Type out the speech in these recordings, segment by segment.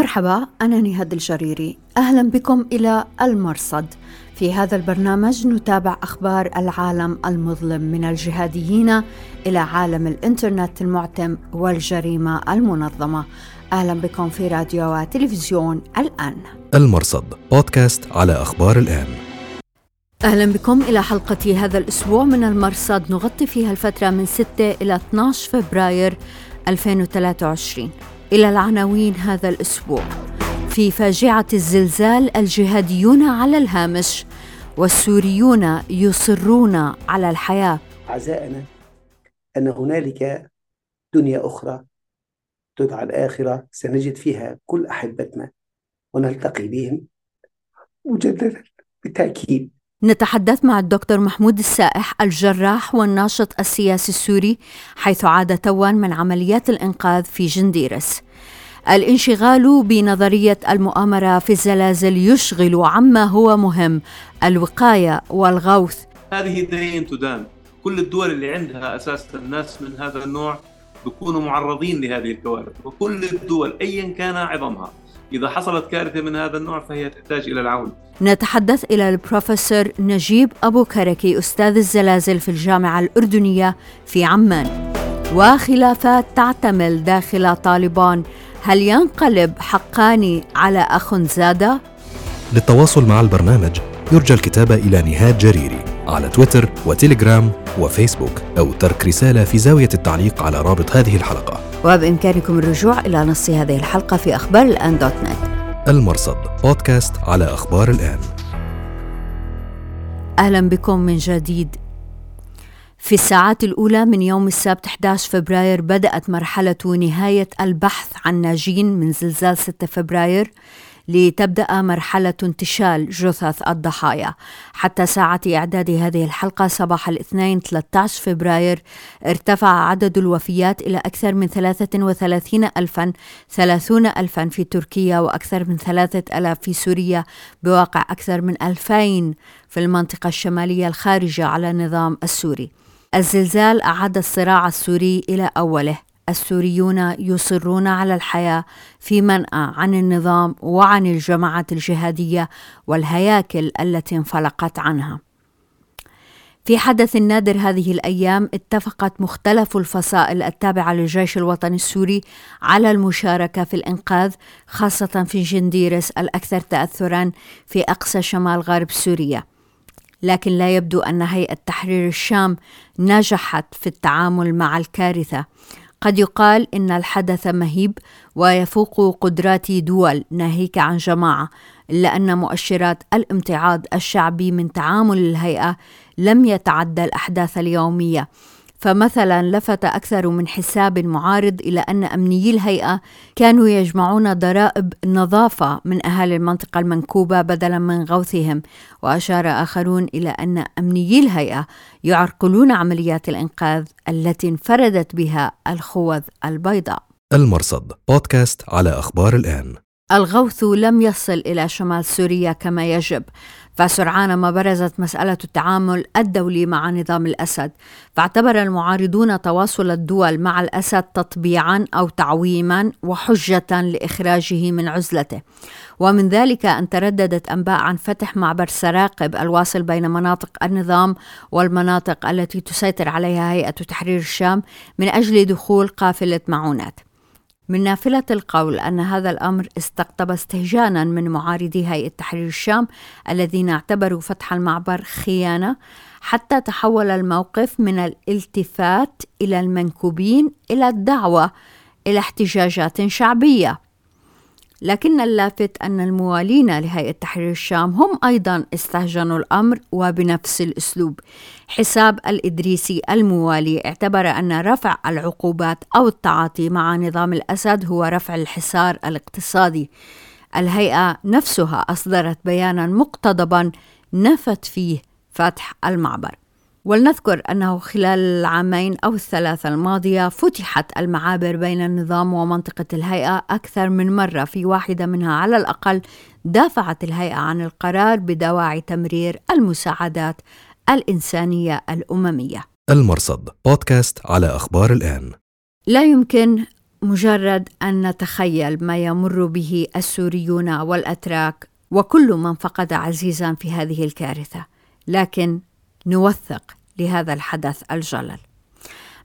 مرحبا أنا نهاد الجريري. أهلا بكم إلى المرصد. في هذا البرنامج نتابع أخبار العالم المظلم من الجهاديين إلى عالم الإنترنت المعتم والجريمة المنظمة. أهلا بكم في راديو وتلفزيون الآن. المرصد بودكاست على أخبار الآن. أهلا بكم إلى حلقة هذا الأسبوع من المرصد. نغطي فيها الفترة من 6 إلى 12 فبراير 2023 إلى العناوين هذا الأسبوع. في فاجعة الزلزال الجهاديون على الهامش والسوريون يصرون على الحياة. أعزائنا أن هنالك دنيا أخرى تدعى الآخرة. سنجد فيها كل أحبتنا ونلتقي بهم مجددا بالتأكيد نتحدث مع الدكتور محمود السائح الجراح والناشط السياسي السوري حيث عاد توا من عمليات الإنقاذ في جنديرس. الانشغال بنظرية المؤامرة في الزلازل يشغل عما هو مهم الوقاية والغوث. هذه دين تدان. كل الدول اللي عندها أساسا الناس من هذا النوع بيكونوا معرضين لهذه الكوارث وكل الدول أيا كان عظمها. إذا حصلت كارثة من هذا النوع فهي تحتاج إلى العون. نتحدث إلى البروفيسور نجيب أبو كركي أستاذ الزلازل في الجامعة الأردنية في عمان. وخلافات تعتمل داخل طالبان. هل ينقلب حقاني على أخ زادة؟ للتواصل مع البرنامج. يرجى الكتابة إلى نهاد جريري على تويتر وتليجرام وفيسبوك أو ترك رسالة في زاوية التعليق على رابط هذه الحلقة. وبإمكانكم الرجوع إلى نص هذه الحلقة في أخبار الآن دوت نت. المرصد بودكاست على أخبار الآن. أهلا بكم من جديد. في الساعات الأولى من يوم السبت 11 فبراير بدأت مرحلة نهاية البحث عن ناجين من زلزال 6 فبراير. لتبدأ مرحلة انتشال جثث الضحايا. حتى ساعة إعداد هذه الحلقة صباح الاثنين 13 فبراير ارتفع عدد الوفيات إلى أكثر من 33 ألفا 30 ألفا في تركيا وأكثر من 3000 في سوريا بواقع أكثر من 2000 في المنطقة الشمالية الخارجة على النظام السوري. الزلزال أعاد الصراع السوري إلى أوله. السوريون يصرون على الحياة في منأى عن النظام وعن الجماعات الجهادية والهياكل التي انفلقت عنها. في حدث نادر هذه الأيام اتفقت مختلف الفصائل التابعة للجيش الوطني السوري على المشاركة في الإنقاذ خاصة في جنديرس الأكثر تاثرا في أقصى شمال غرب سوريا. لكن لا يبدو أن هيئة تحرير الشام نجحت في التعامل مع الكارثة. قد يقال إن الحدث مهيب ويفوق قدرات دول ناهيك عن جماعة الا ان مؤشرات الامتعاض الشعبي من تعامل الهيئة لم يتعدى الأحداث اليومية. فمثلا لفت أكثر من حساب معارض إلى أن أمنيي الهيئة كانوا يجمعون ضرائب نظافة من أهالي المنطقة المنكوبة بدلا من غوثهم وأشار آخرون إلى أن أمنيي الهيئة يعرقلون عمليات الإنقاذ التي انفردت بها الخوذ البيضاء. المرصد بودكاست على أخبار الآن. الغوث لم يصل إلى شمال سوريا كما يجب فسرعان ما برزت مسألة التعامل الدولي مع نظام الأسد. فاعتبر المعارضون تواصل الدول مع الأسد تطبيعا أو تعويما وحجة لإخراجه من عزلته. ومن ذلك أن ترددت أنباء عن فتح معبر سراقب الواصل بين مناطق النظام والمناطق التي تسيطر عليها هيئة تحرير الشام من أجل دخول قافلة معونات. من نافلة القول أن هذا الأمر استقطب استهجانا من معارضي هيئة تحرير الشام الذين اعتبروا فتح المعبر خيانة حتى تحول الموقف من الالتفات إلى المنكوبين إلى الدعوة إلى احتجاجات شعبية. لكن اللافت أن الموالين لهيئة تحرير الشام هم أيضا استهجنوا الأمر وبنفس الأسلوب. حساب الإدريسي الموالي اعتبر أن رفع العقوبات أو التعاطي مع نظام الأسد هو رفع الحصار الاقتصادي. الهيئة نفسها أصدرت بيانا مقتضبا نفت فيه فتح المعبر. ولنذكر أنه خلال العامين أو الثلاثة الماضية فتحت المعابر بين النظام ومنطقة الهيئة أكثر من مرة في واحدة منها على الأقل دافعت الهيئة عن القرار بدواعي تمرير المساعدات الإنسانية الأممية. المرصد بودكاست على أخبار الآن. لا يمكن مجرد أن نتخيل ما يمر به السوريون والأتراك وكل من فقد عزيزا في هذه الكارثة لكن نوثق لهذا الحدث الجلل.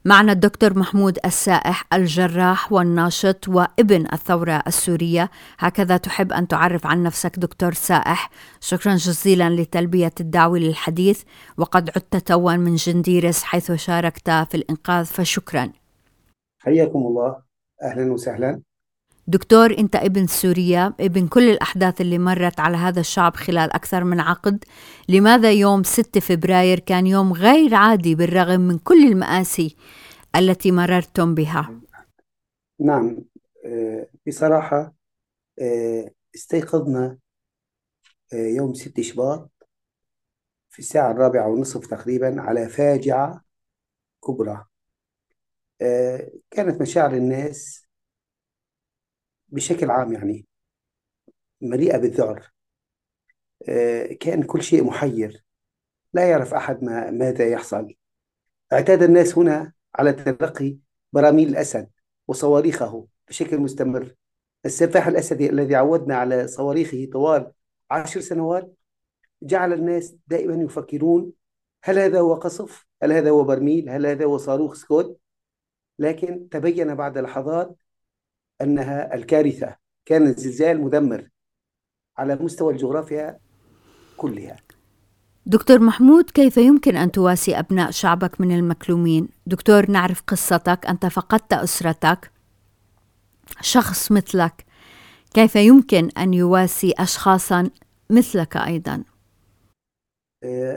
معنا الدكتور محمود السائح الجراح والناشط وابن الثورة السورية. هكذا تحب أن تعرف عن نفسك دكتور سائح. شكرا جزيلا لتلبية الدعوة للحديث وقد عدت توا من جنديرس حيث شاركت في الإنقاذ فشكرا. حياكم الله. أهلا وسهلا. دكتور انت ابن سوريا ابن كل الأحداث اللي مرت على هذا الشعب خلال أكثر من عقد. لماذا يوم 6 فبراير كان يوم غير عادي بالرغم من كل المآسي التي مررتم بها؟ نعم آه، بصراحة آه، استيقظنا آه، يوم 6 شباط في الساعة الرابعة والنصف تقريبا على فاجعة كبرى. كانت مشاعر الناس بشكل عام يعني مليئة بالذعر آه، كأن كل شيء محير لا يعرف أحد ما ماذا يحصل اعتاد الناس هنا على تلقي براميل الأسد وصواريخه بشكل مستمر السفاح الأسدي الذي عودنا على صواريخه طوال عشر سنوات جعل الناس دائما يفكرون هل هذا هو قصف؟ هل هذا هو برميل؟ هل هذا هو صاروخ سكوت؟ لكن تبين بعد لحظات أنها الكارثة. كان الزلزال مدمر على مستوى الجغرافيا كلها. دكتور محمود كيف يمكن أن تواسي أبناء شعبك من المكلومين؟ دكتور نعرف قصتك. أنت فقدت أسرتك. شخص مثلك. كيف يمكن أن يواسي أشخاصا مثلك أيضا؟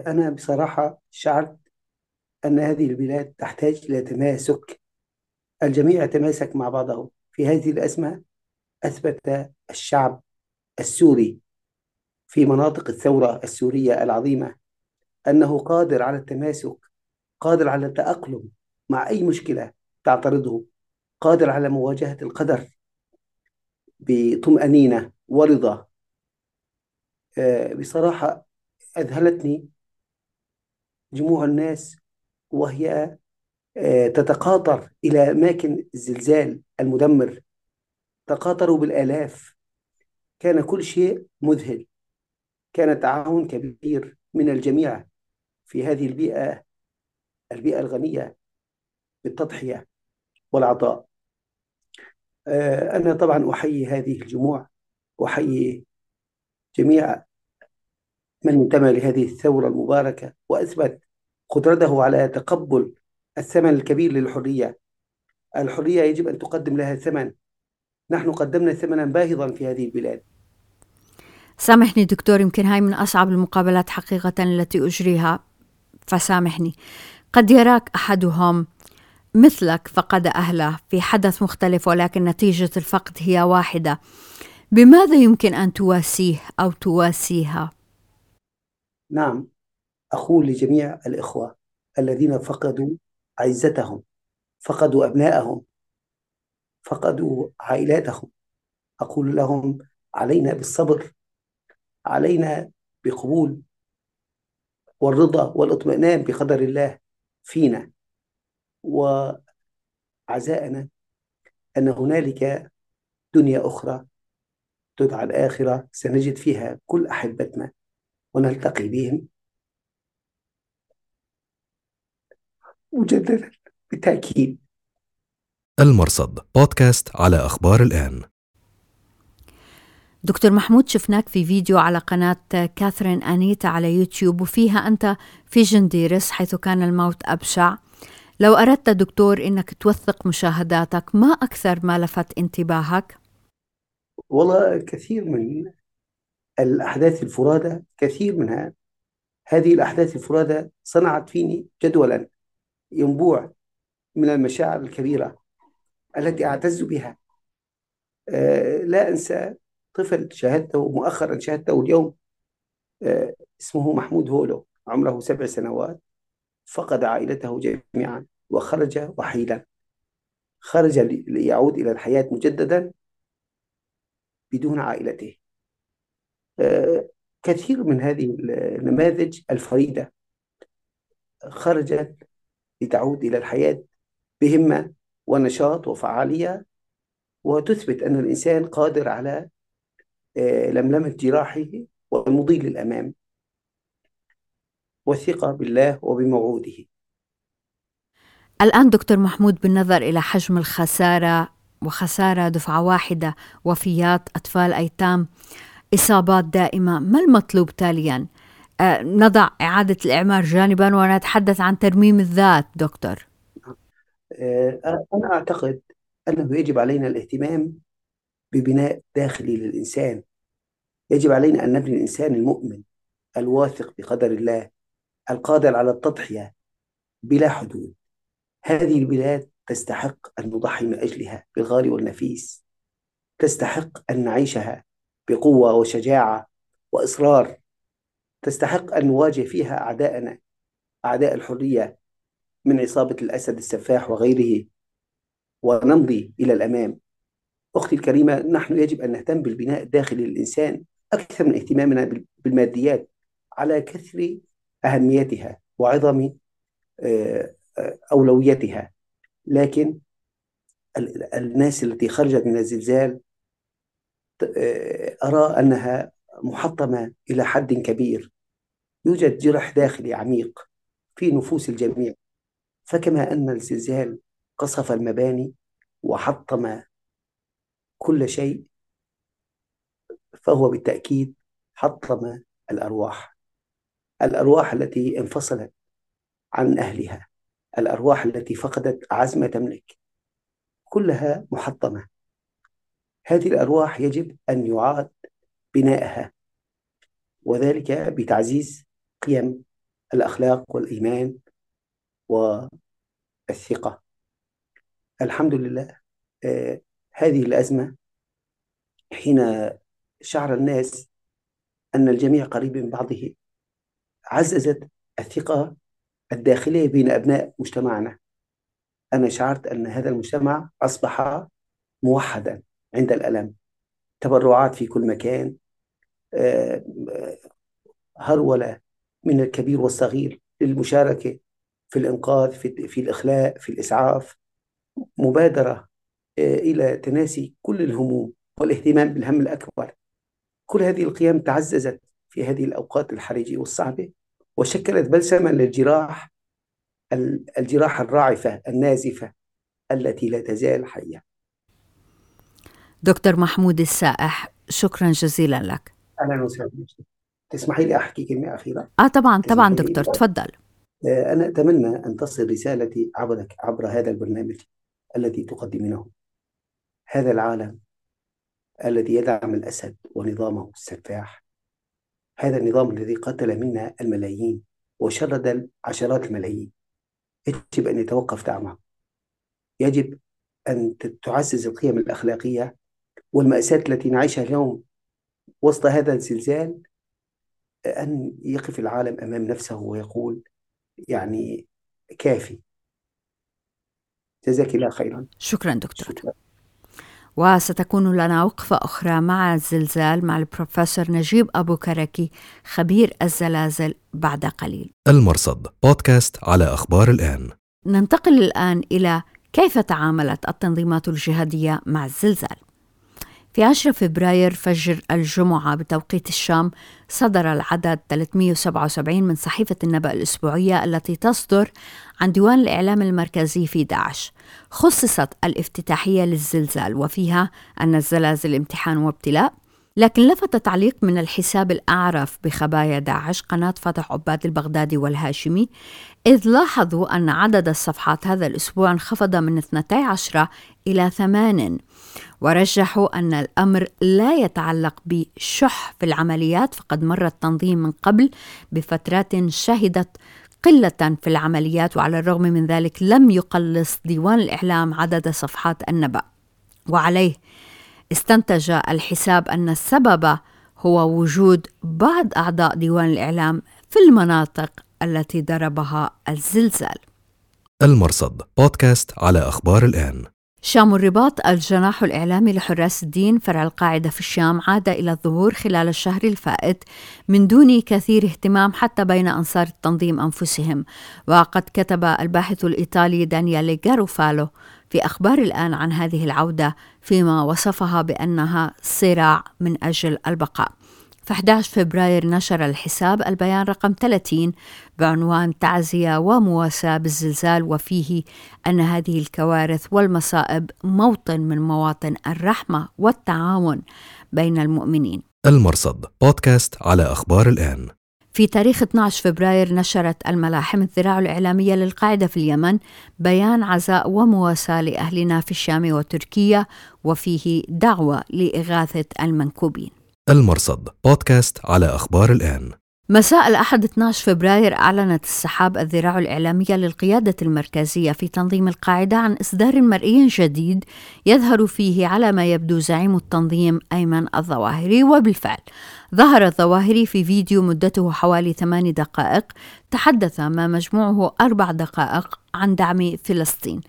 أنا بصراحة شعرت أن هذه البلاد تحتاج إلى تماسك. الجميع يتماسك مع بعضه في هذه الأزمة أثبت الشعب السوري في مناطق الثورة السورية العظيمة أنه قادر على التماسك قادر على التأقلم مع أي مشكلة تعترضه قادر على مواجهة القدر بطمأنينة ورضا. آه، بصراحة أذهلتني جموع الناس وهي تتقاطر إلى أماكن الزلزال المدمر. تقاطروا بالآلاف. كان كل شيء مذهل. كان تعاون كبير من الجميع في هذه البيئة البيئة الغنية بالتضحية والعطاء. آه، أنا طبعا أحيي هذه الجموع وأحيي جميع من انتمى لهذه الثورة المباركة وأثبت قدرته على تقبل الثمن الكبير للحرية. الحرية يجب أن تقدم لها ثمن. نحن قدمنا ثمنا باهظا في هذه البلاد. سامحني دكتور يمكن هاي من أصعب المقابلات حقيقة التي أجريها. فسامحني. قد يراك أحدهم مثلك فقد أهله في حدث مختلف ولكن نتيجة الفقد هي واحدة. بماذا يمكن أن تواسيه أو تواسيها؟ نعم أقول لجميع الإخوة الذين فقدوا عزتهم فقدوا أبنائهم فقدوا عائلاتهم. أقول لهم علينا بالصبر علينا بقبول والرضا والإطمئنان بقدر الله فينا وعزاءنا أن هنالك دنيا أخرى تدعى الآخرة. سنجد فيها كل أحبتنا ونلتقي بهم مجددا بالتأكيد. المرصد بودكاست على أخبار الآن. دكتور محمود شفناك في فيديو على قناة كاثرين أنيتا على يوتيوب وفيها أنت في جنديرس حيث كان الموت أبشع. لو أردت دكتور أنك توثق مشاهداتك ما أكثر ما لفت انتباهك؟ والله كثير من الأحداث الفرادة كثير منها هذه الأحداث الفرادة صنعت فيني جدولا. ينبوع من المشاعر الكبيرة التي أعتز بها. آه، لا أنسى طفل شاهدته مؤخرا شاهدته اليوم آه، اسمه محمود هولو. عمره سبع سنوات. فقد عائلته جميعا وخرج وحيدا. خرج ليعود إلى الحياة مجددا بدون عائلته. آه، كثير من هذه النماذج الفريدة خرجت لتعود إلى الحياة بهمة ونشاط وفعالية وتثبت أن الإنسان قادر على آه، لملمة جراحه والمضي للأمام والثقة بالله وبموعوده الآن دكتور محمود بالنظر إلى حجم الخسارة وخسارة دفعة واحدة وفيات أطفال أيتام إصابات دائمة ما المطلوب تاليا؟ أه نضع إعادة الإعمار جانبا ونتحدث عن ترميم الذات دكتور. أه أنا أعتقد أنه يجب علينا الاهتمام ببناء داخلي للإنسان. يجب علينا أن نبني الإنسان المؤمن الواثق بقدر الله القادر على التضحية بلا حدود. هذه البلاد تستحق أن نضحي من أجلها بالغالي والنفيس. تستحق أن نعيشها بقوة وشجاعة وإصرار. تستحق أن نواجه فيها أعداءنا أعداء الحرية من عصابة الأسد السفاح وغيره. ونمضي إلى الأمام. أختي الكريمة نحن يجب أن نهتم بالبناء الداخلي للإنسان أكثر من اهتمامنا بالماديات على كثر أهميتها وعظم آه، آه، أولويتها. لكن الناس التي خرجت من الزلزال آه، أرى أنها محطمة إلى حد كبير. يوجد جرح داخلي عميق في نفوس الجميع. فكما أن الزلزال قصف المباني وحطم كل شيء فهو بالتأكيد حطم الأرواح. الأرواح التي انفصلت عن أهلها. الأرواح التي فقدت أعز ما تملك كلها محطمة. هذه الأرواح يجب أن يعاد بنائها. وذلك بتعزيز قيم الأخلاق والإيمان والثقة. الحمد لله. آه هذه الأزمة حين شعر الناس أن الجميع قريب من بعضه عززت الثقة الداخلية بين أبناء مجتمعنا. أنا شعرت أن هذا المجتمع أصبح موحدا عند الألم. تبرعات في كل مكان آه، هرولة من الكبير والصغير للمشاركة في الإنقاذ في, في الإخلاء في الإسعاف مبادرة آه، إلى تناسي كل الهموم والاهتمام بالهم الأكبر. كل هذه القيم تعززت في هذه الأوقات الحرجة والصعبة وشكلت بلسما للجراح الجراحة الراعفة النازفة التي لا تزال حية. دكتور محمود السائح شكرا جزيلا لك. أهلا وسهلا. تسمحي لي أحكي كلمة أخيرة؟ آه طبعا طبعا دكتور تفضل. آه، أنا أتمنى أن تصل رسالتي عبرك عبر هذا البرنامج الذي تقدمينه. هذا العالم الذي يدعم الأسد ونظامه السفاح. هذا النظام الذي قتل منا الملايين وشرد عشرات الملايين. يجب أن يتوقف دعمه. يجب أن تعزز القيم الأخلاقية والمأساة التي نعيشها اليوم وسط هذا الزلزال أن يقف العالم أمام نفسه ويقول يعني كافي. جزاك الله خيرا. شكرا دكتور. شكرا. وستكون لنا وقفة أخرى مع الزلزال مع البروفيسور نجيب أبو كركي خبير الزلازل بعد قليل. المرصد بودكاست على أخبار الآن. ننتقل الآن إلى كيف تعاملت التنظيمات الجهادية مع الزلزال. في 10 فبراير فجر الجمعة بتوقيت الشام صدر العدد 377 من صحيفة النبأ الأسبوعية التي تصدر عن ديوان الإعلام المركزي في داعش. خصصت الافتتاحية للزلزال وفيها أن الزلازل امتحان وابتلاء لكن لفت تعليق من الحساب الأعرف بخبايا داعش قناة فتح عباد البغدادي والهاشمي إذ لاحظوا أن عدد الصفحات هذا الأسبوع انخفض من 12 إلى 8 ورجحوا أن الأمر لا يتعلق بشح في العمليات فقد مر التنظيم من قبل بفترات شهدت قلة في العمليات وعلى الرغم من ذلك لم يقلص ديوان الإعلام عدد صفحات النبأ وعليه استنتج الحساب أن السبب هو وجود بعض أعضاء ديوان الإعلام في المناطق التي ضربها الزلزال. المرصد بودكاست على أخبار الآن. شام الرباط الجناح الإعلامي لحراس الدين فرع القاعدة في الشام عاد إلى الظهور خلال الشهر الفائت من دون كثير اهتمام حتى بين أنصار التنظيم أنفسهم. وقد كتب الباحث الإيطالي دانيالي جاروفالو في أخبار الآن عن هذه العودة فيما وصفها بأنها صراع من أجل البقاء. في 11 فبراير نشر الحساب البيان رقم 30 بعنوان تعزية ومواساة بالزلزال وفيه أن هذه الكوارث والمصائب موطن من مواطن الرحمة والتعاون بين المؤمنين. المرصد بودكاست على أخبار الآن. في تاريخ 12 فبراير نشرت الملاحم الذراع الإعلامية للقاعدة في اليمن بيان عزاء ومواساة لأهلنا في الشام وتركيا وفيه دعوة لإغاثة المنكوبين. المرصد. بودكاست على أخبار الآن. مساء الأحد 12 فبراير أعلنت السحاب الذراع الإعلامية للقيادة المركزية في تنظيم القاعدة عن إصدار مرئي جديد يظهر فيه على ما يبدو زعيم التنظيم أيمن الظواهري. وبالفعل ظهر الظواهري في فيديو مدته حوالي ثماني دقائق تحدث ما مجموعه أربع دقائق عن دعم فلسطين.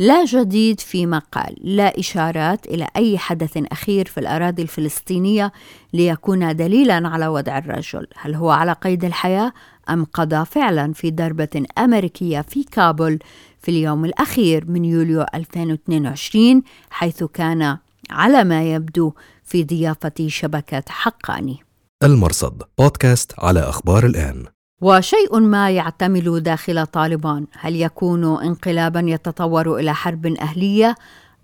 لا جديد فيما قال لا إشارات إلى أي حدث أخير في الأراضي الفلسطينية ليكون دليلا على وضع الرجل. هل هو على قيد الحياة أم قضى فعلا في ضربة أمريكية في كابول في اليوم الأخير من يوليو 2022 حيث كان على ما يبدو في ضيافة شبكة حقاني. المرصد بودكاست على أخبار الآن. وشيء ما يعتمل داخل طالبان. هل يكون انقلابا يتطور إلى حرب أهلية؟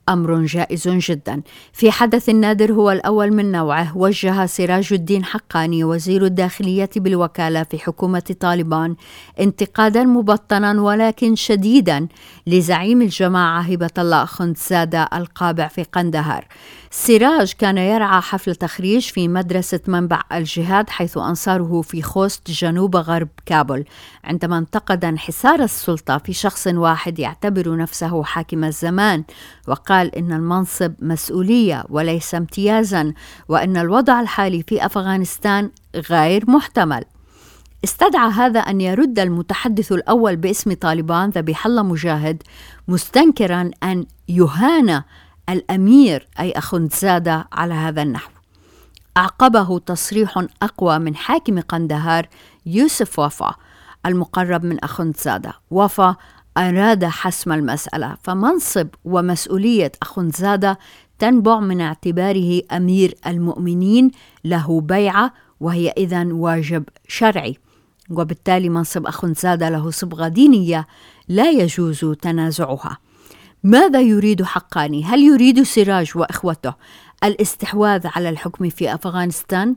أمر جائز جدا. في حدث نادر هو الأول من نوعه وجه سراج الدين حقاني وزير الداخلية بالوكالة في حكومة طالبان انتقادا مبطنا ولكن شديدا لزعيم الجماعة هبة الله خندزاده القابع في قندهار. سراج كان يرعى حفل تخريج في مدرسة منبع الجهاد حيث أنصاره في خوست جنوب غرب كابول عندما انتقد انحسار السلطة في شخص واحد يعتبر نفسه حاكم الزمان وقال إن المنصب مسؤولية وليس امتيازا وإن الوضع الحالي في أفغانستان غير محتمل. استدعى هذا أن يرد المتحدث الأول باسم طالبان ذبيح الله مجاهد مستنكرا أن يهان الأمير أي أخندزادة على هذا النحو. أعقبه تصريح أقوى من حاكم قندهار يوسف وفا المقرب من أخندزادة وفا أراد حسم المسألة فمنصب ومسؤولية أخندزادة تنبع من اعتباره أمير المؤمنين له بيعة وهي إذا واجب شرعي. وبالتالي منصب أخندزادة له صبغة دينية لا يجوز تنازعها. ماذا يريد حقاني؟ هل يريد سراج وإخوته الاستحواذ على الحكم في أفغانستان؟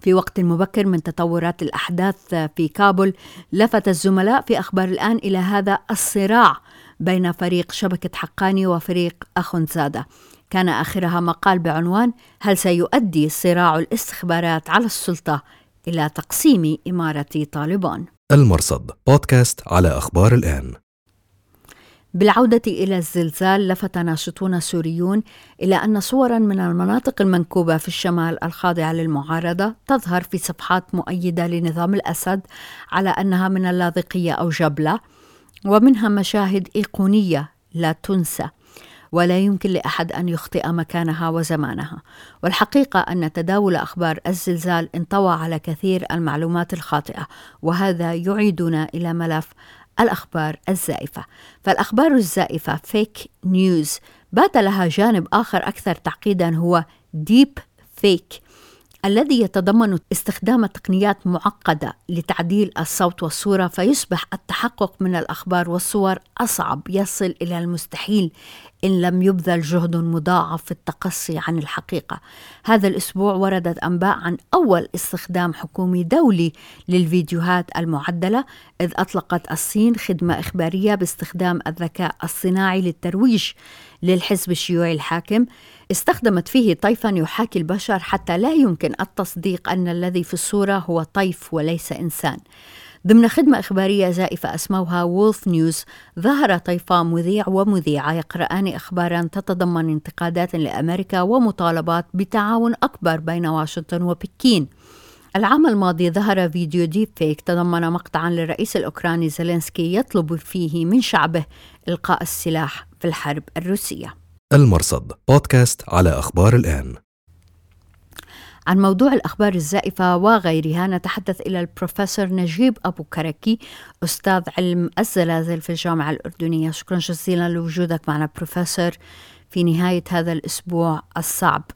في وقت مبكر من تطورات الأحداث في كابول لفت الزملاء في أخبار الآن إلى هذا الصراع بين فريق شبكة حقاني وفريق اخونزاده. كان آخرها مقال بعنوان هل سيؤدي صراع الاستخبارات على السلطة إلى تقسيم إمارة طالبان؟ المرصد بودكاست على أخبار الآن بالعودة إلى الزلزال لفت ناشطون سوريون إلى أن صورا من المناطق المنكوبة في الشمال الخاضعة للمعارضة تظهر في صفحات مؤيدة لنظام الأسد على أنها من اللاذقية أو جبلة ومنها مشاهد إيقونية لا تنسى ولا يمكن لأحد أن يخطئ مكانها وزمانها. والحقيقة أن تداول أخبار الزلزال انطوى على كثير المعلومات الخاطئة وهذا يعيدنا إلى ملف الأخبار الزائفة. فالأخبار الزائفة فيك نيوز بات لها جانب آخر أكثر تعقيدا هو ديب فيك الذي يتضمن استخدام تقنيات معقدة لتعديل الصوت والصورة فيصبح التحقق من الأخبار والصور أصعب يصل إلى المستحيل إن لم يبذل جهد مضاعف في التقصي عن الحقيقة. هذا الأسبوع وردت أنباء عن أول استخدام حكومي دولي للفيديوهات المعدلة إذ أطلقت الصين خدمة إخبارية باستخدام الذكاء الصناعي للترويج للحزب الشيوعي الحاكم. استخدمت فيه طيفا يحاكي البشر حتى لا يمكن التصديق أن الذي في الصورة هو طيف وليس إنسان. ضمن خدمة إخبارية زائفة أسموها Wolf News ظهر طيفان مذيع ومذيعة يقرآن أخبارا تتضمن انتقادات لأمريكا ومطالبات بتعاون أكبر بين واشنطن وبكين. العام الماضي ظهر فيديو deepfake تضمن مقطعا للرئيس الأوكراني زيلينسكي يطلب فيه من شعبه إلقاء السلاح. في الحرب الروسية. المرصد بودكاست على أخبار الآن. عن موضوع الأخبار الزائفة وغيرها نتحدث إلى البروفيسور نجيب أبو كركي أستاذ علم الزلازل في الجامعة الأردنية. شكرا جزيلا لوجودك معنا بروفيسور في نهاية هذا الأسبوع الصعب.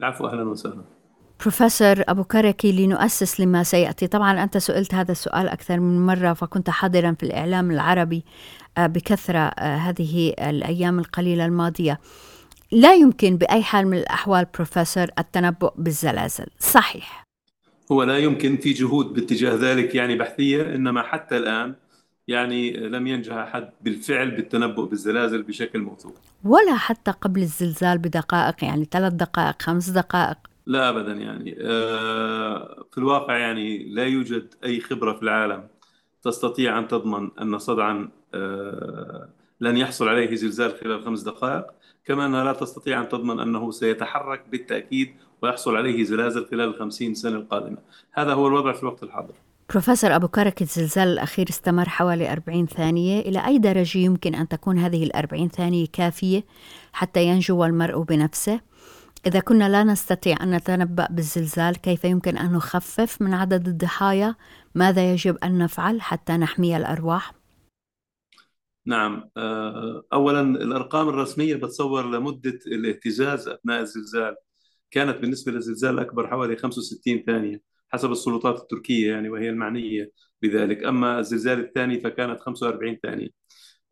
العفو أهلا وسهلا. بروفيسور أبو كركي لنؤسس لما سيأتي. طبعا أنت سئلت هذا السؤال أكثر من مرة فكنت حاضرا في الإعلام العربي آه، بكثرة آه، هذه الأيام القليلة الماضية. لا يمكن بأي حال من الأحوال بروفيسور التنبؤ بالزلازل. صحيح. هو لا يمكن في جهود باتجاه ذلك يعني بحثية إنما حتى الآن يعني لم ينجح أحد بالفعل بالتنبؤ بالزلازل بشكل موثوق. ولا حتى قبل الزلزال بدقائق يعني ثلاث دقائق خمس دقائق. لا أبدا يعني. آه، في الواقع يعني لا يوجد أي خبرة في العالم تستطيع أن تضمن أن صدعا آه، لن يحصل عليه زلزال خلال خمس دقائق كما أنها لا تستطيع أن تضمن أنه سيتحرك بالتأكيد ويحصل عليه زلازل خلال الخمسين سنة القادمة. هذا هو الوضع في الوقت الحاضر. بروفيسور أبو كرك الزلزال الأخير استمر حوالي 40 ثانية. إلى أي درجة يمكن أن تكون هذه الأربعين ثانية كافية حتى ينجو المرء بنفسه؟ إذا كنا لا نستطيع أن نتنبأ بالزلزال كيف يمكن أن نخفف من عدد الضحايا؟ ماذا يجب أن نفعل حتى نحمي الأرواح؟ نعم آه، أولا الأرقام الرسمية بتصور لمدة الاهتزاز أثناء الزلزال كانت بالنسبة للزلزال الأكبر حوالي 65 ثانية حسب السلطات التركية يعني وهي المعنية بذلك أما الزلزال الثاني فكانت 45 ثانية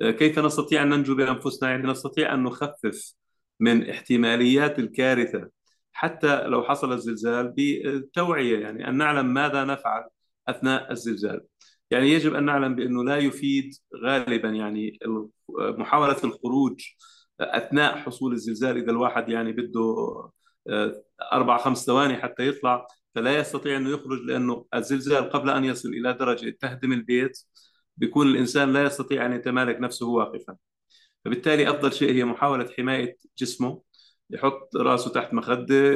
آه، كيف نستطيع أن ننجو بأنفسنا يعني نستطيع أن نخفف من احتماليات الكارثة. حتى لو حصل الزلزال بالتوعية يعني أن نعلم ماذا نفعل أثناء الزلزال. يعني يجب أن نعلم بأنه لا يفيد غالبا يعني محاولة الخروج أثناء حصول الزلزال. إذا الواحد يعني بده آه، أربع خمس ثواني حتى يطلع فلا يستطيع أنه يخرج لأنه الزلزال قبل أن يصل إلى درجة تهدم البيت بيكون الإنسان لا يستطيع أن يتمالك نفسه واقفا. فبالتالي أفضل شيء هي محاولة حماية جسمه يحط راسه تحت مخدة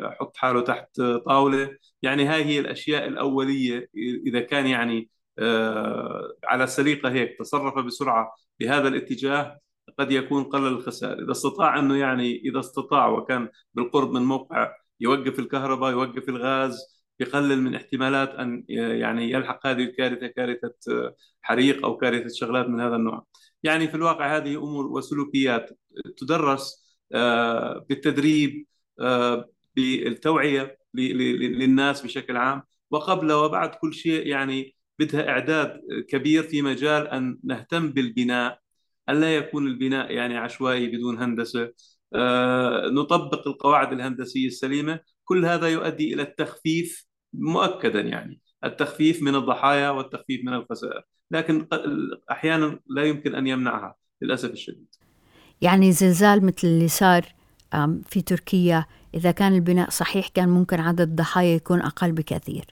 يحط حاله تحت طاولة. يعني هاي هي الأشياء الأولية إذا كان يعني آه، على سليقة هيك تصرف بسرعة بهذا الاتجاه قد يكون قلل الخسائر. إذا استطاع أنه يعني إذا استطاع وكان بالقرب من موقع يوقف الكهرباء يوقف الغاز يقلل من احتمالات أن يعني يلحق هذه الكارثة كارثة حريق أو كارثة شغلات من هذا النوع. يعني في الواقع هذه أمور وسلوكيات تدرس آه، بالتدريب آه، بالتوعية للناس بشكل عام. وقبل وبعد كل شيء يعني بدها إعداد كبير في مجال أن نهتم بالبناء أن لا يكون البناء يعني عشوائي بدون هندسة. آه، نطبق القواعد الهندسية السليمة. كل هذا يؤدي إلى التخفيف مؤكدا يعني التخفيف من الضحايا والتخفيف من الخسائر. لكن أحيانا لا يمكن أن يمنعها للأسف الشديد. يعني زلزال مثل اللي صار في تركيا إذا كان البناء صحيح كان ممكن عدد الضحايا يكون أقل بكثير.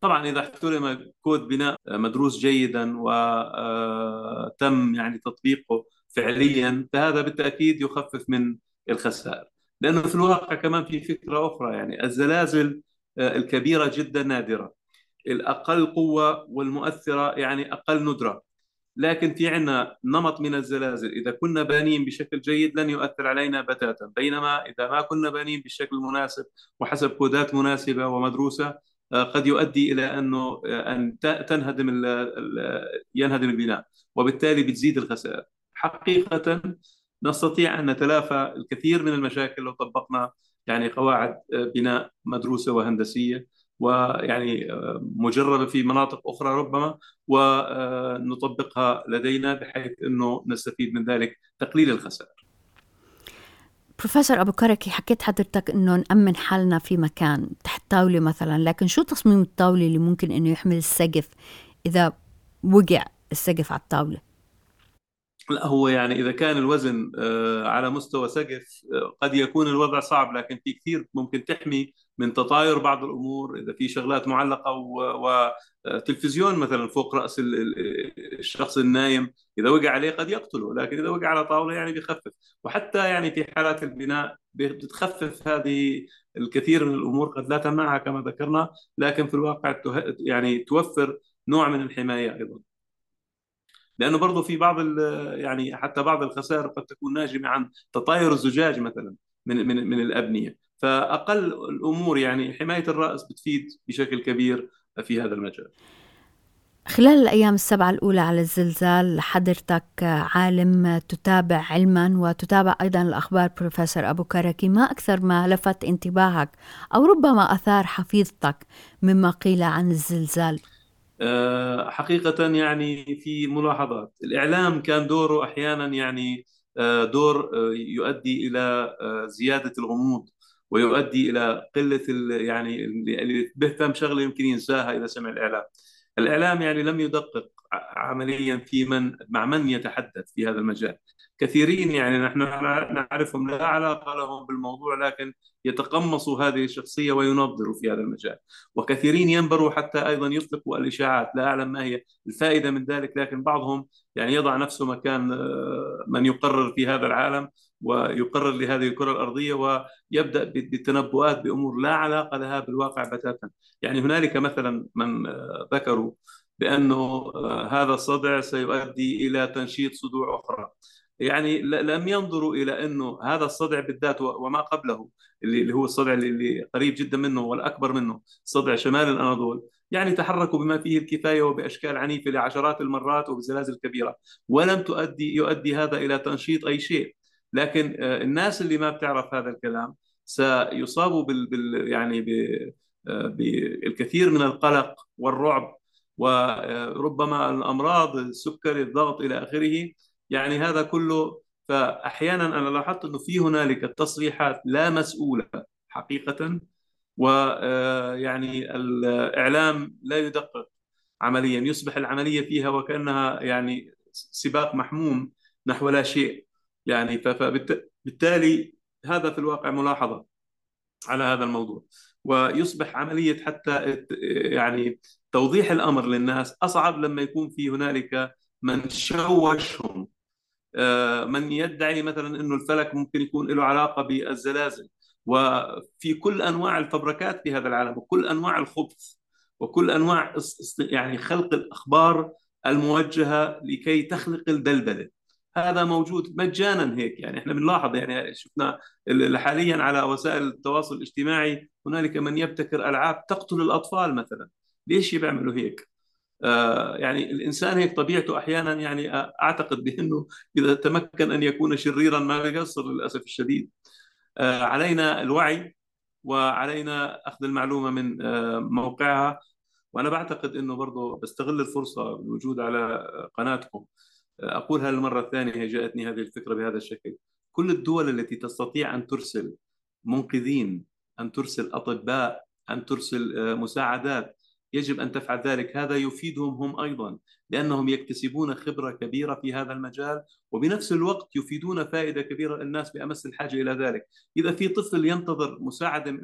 طبعا إذا احترم كود بناء مدروس جيدا وتم يعني تطبيقه فعليا فهذا بالتأكيد يخفف من الخسائر. لأنه في الواقع كمان في فكرة أخرى يعني الزلازل آه، الكبيرة جدا نادرة. الأقل قوة والمؤثرة يعني أقل ندرة. لكن في عندنا نمط من الزلازل. إذا كنا بانين بشكل جيد لن يؤثر علينا بتاتا. بينما إذا ما كنا بانين بالشكل المناسب وحسب كودات مناسبة ومدروسة آه، قد يؤدي إلى أنه آه، أن تنهدم ينهدم البناء. وبالتالي بتزيد الخسائر. حقيقة نستطيع أن نتلافى الكثير من المشاكل لو طبقنا يعني قواعد آه، بناء مدروسة وهندسية. ويعني مجربة في مناطق أخرى ربما ونطبقها لدينا بحيث إنه نستفيد من ذلك تقليل الخسائر. بروفيسور أبو كركي حكيت حضرتك إنه نأمن حالنا في مكان تحت طاولة مثلا لكن شو تصميم الطاولة اللي ممكن إنه يحمل السقف إذا وقع السقف على الطاولة لا هو يعني إذا كان الوزن آه، على مستوى سقف آه، قد يكون الوضع صعب لكن في كثير ممكن تحمي من تطاير بعض الأمور. إذا في شغلات معلقة وتلفزيون مثلا فوق رأس الشخص النايم إذا وقع عليه قد يقتله لكن إذا وقع على طاولة يعني بيخفف. وحتى يعني في حالات البناء بتخفف هذه الكثير من الأمور قد لا تمنعها كما ذكرنا لكن في الواقع يعني توفر نوع من الحماية أيضا. لأنه برضه في بعض يعني حتى بعض الخسائر قد تكون ناجمة عن تطاير الزجاج مثلا من من من الأبنية. فأقل الأمور يعني حماية الرأس بتفيد بشكل كبير في هذا المجال. خلال الأيام السبعة الأولى على الزلزال حضرتك عالم تتابع علما وتتابع أيضا الأخبار بروفيسور أبو كركي. ما أكثر ما لفت انتباهك أو ربما أثار حفيظتك مما قيل عن الزلزال؟ حقيقة يعني في ملاحظات. الإعلام كان دوره أحيانا يعني آه، دور آه، يؤدي إلى زيادة الغموض ويؤدي إلى قلة يعني اللي بيفهم شغلة يمكن ينساها إذا سمع الإعلام. الإعلام يعني لم يدقق عمليا في من مع من يتحدث في هذا المجال. كثيرين يعني نحن نعرفهم لا علاقة لهم بالموضوع لكن يتقمصوا هذه الشخصية وينظروا في هذا المجال. وكثيرين ينبروا حتى أيضا يطلقوا الإشاعات لا أعلم ما هي الفائدة من ذلك لكن بعضهم يعني يضع نفسه مكان آه، من يقرر في هذا العالم ويقرر لهذه الكرة الأرضية ويبدأ بالتنبؤات بأمور لا علاقة لها بالواقع بتاتا. يعني هنالك مثلا من آه، ذكروا بأنه آه، هذا الصدع سيؤدي إلى تنشيط صدوع أخرى. يعني لم ينظروا إلى أنه هذا الصدع بالذات وما قبله اللي هو الصدع اللي قريب جدا منه والأكبر منه صدع شمال الأناضول يعني تحركوا بما فيه الكفاية وبأشكال عنيفة لعشرات المرات وبزلازل كبيرة. ولم تؤدي يؤدي هذا إلى تنشيط أي شيء. لكن آه، الناس اللي ما بتعرف هذا الكلام سيصابوا بال, بال يعني آه، بالكثير من القلق والرعب. وربما الأمراض السكري الضغط إلى آخره يعني هذا كله. فأحيانا أنا لاحظت إنه في هنالك تصريحات لا مسؤولة حقيقة ويعني آه، الإعلام لا يدقق عمليا يصبح العملية فيها وكأنها يعني سباق محموم نحو لا شيء. يعني فبالتالي هذا في الواقع ملاحظة على هذا الموضوع. ويصبح عملية حتى يعني توضيح الأمر للناس أصعب لما يكون في هنالك من شوشهم. آه، من يدعي مثلا إنه الفلك ممكن يكون له علاقة بالزلازل. وفي كل أنواع الفبركات في هذا العالم وكل أنواع الخبث وكل أنواع يعني خلق الأخبار الموجهة لكي تخلق الدلدله هذا موجود مجانا هيك يعني إحنا بنلاحظ يعني شفنا حاليا على وسائل التواصل الاجتماعي هنالك من يبتكر ألعاب تقتل الأطفال مثلا. ليش بيعملوا هيك؟ آه يعني الإنسان هيك طبيعته أحيانا يعني أعتقد بأنه إذا تمكن أن يكون شريرا ما بيقصر للأسف الشديد. آه علينا الوعي وعلينا أخذ المعلومة من آه موقعها. وأنا بعتقد إنه برضه بستغل الفرصة الوجود على قناتكم. أقولها للمرة الثانية جاءتني هذه الفكرة بهذا الشكل. كل الدول التي تستطيع أن ترسل منقذين أن ترسل أطباء أن ترسل آه، مساعدات يجب أن تفعل ذلك. هذا يفيدهم هم أيضا لأنهم يكتسبون خبرة كبيرة في هذا المجال وبنفس الوقت يفيدون فائدة كبيرة الناس بأمس الحاجة إلى ذلك. إذا في طفل ينتظر مساعدة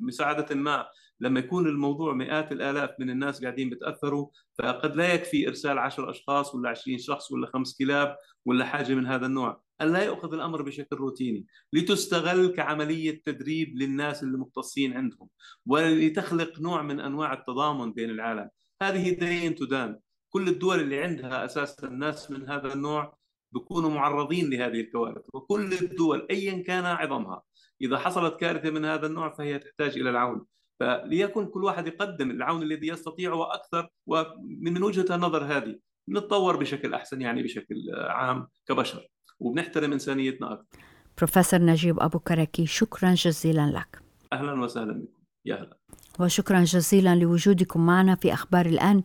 مساعدة ما لما يكون الموضوع مئات الآلاف من الناس قاعدين بتأثروا فقد لا يكفي إرسال عشر أشخاص ولا عشرين شخص ولا خمس كلاب ولا حاجة من هذا النوع. أن لا يأخذ الأمر بشكل روتيني. لتستغل كعملية تدريب للناس المختصين عندهم. ولتخلق نوع من أنواع التضامن بين العالم. هذه دين تدان. كل الدول اللي عندها أساسا ناس من هذا النوع بيكونوا معرضين لهذه الكوارث. وكل الدول أيا كان عظمها. إذا حصلت كارثة من هذا النوع فهي تحتاج إلى العون. فليكن كل واحد يقدم العون الذي يستطيع وأكثر ومن من وجهة النظر هذه نتطور بشكل أحسن يعني بشكل عام كبشر وبنحترم إنسانيتنا أكثر. بروفيسور نجيب أبو كركي شكرا جزيلا لك. أهلا وسهلا بكم يا هلا. وشكرا جزيلا لوجودكم معنا في أخبار الآن.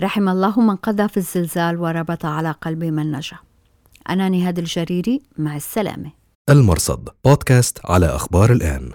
رحم الله من قضى في الزلزال وربط على قلب من نجا. أنا نهاد الجريري مع السلامة. المرصد بودكاست على أخبار الآن.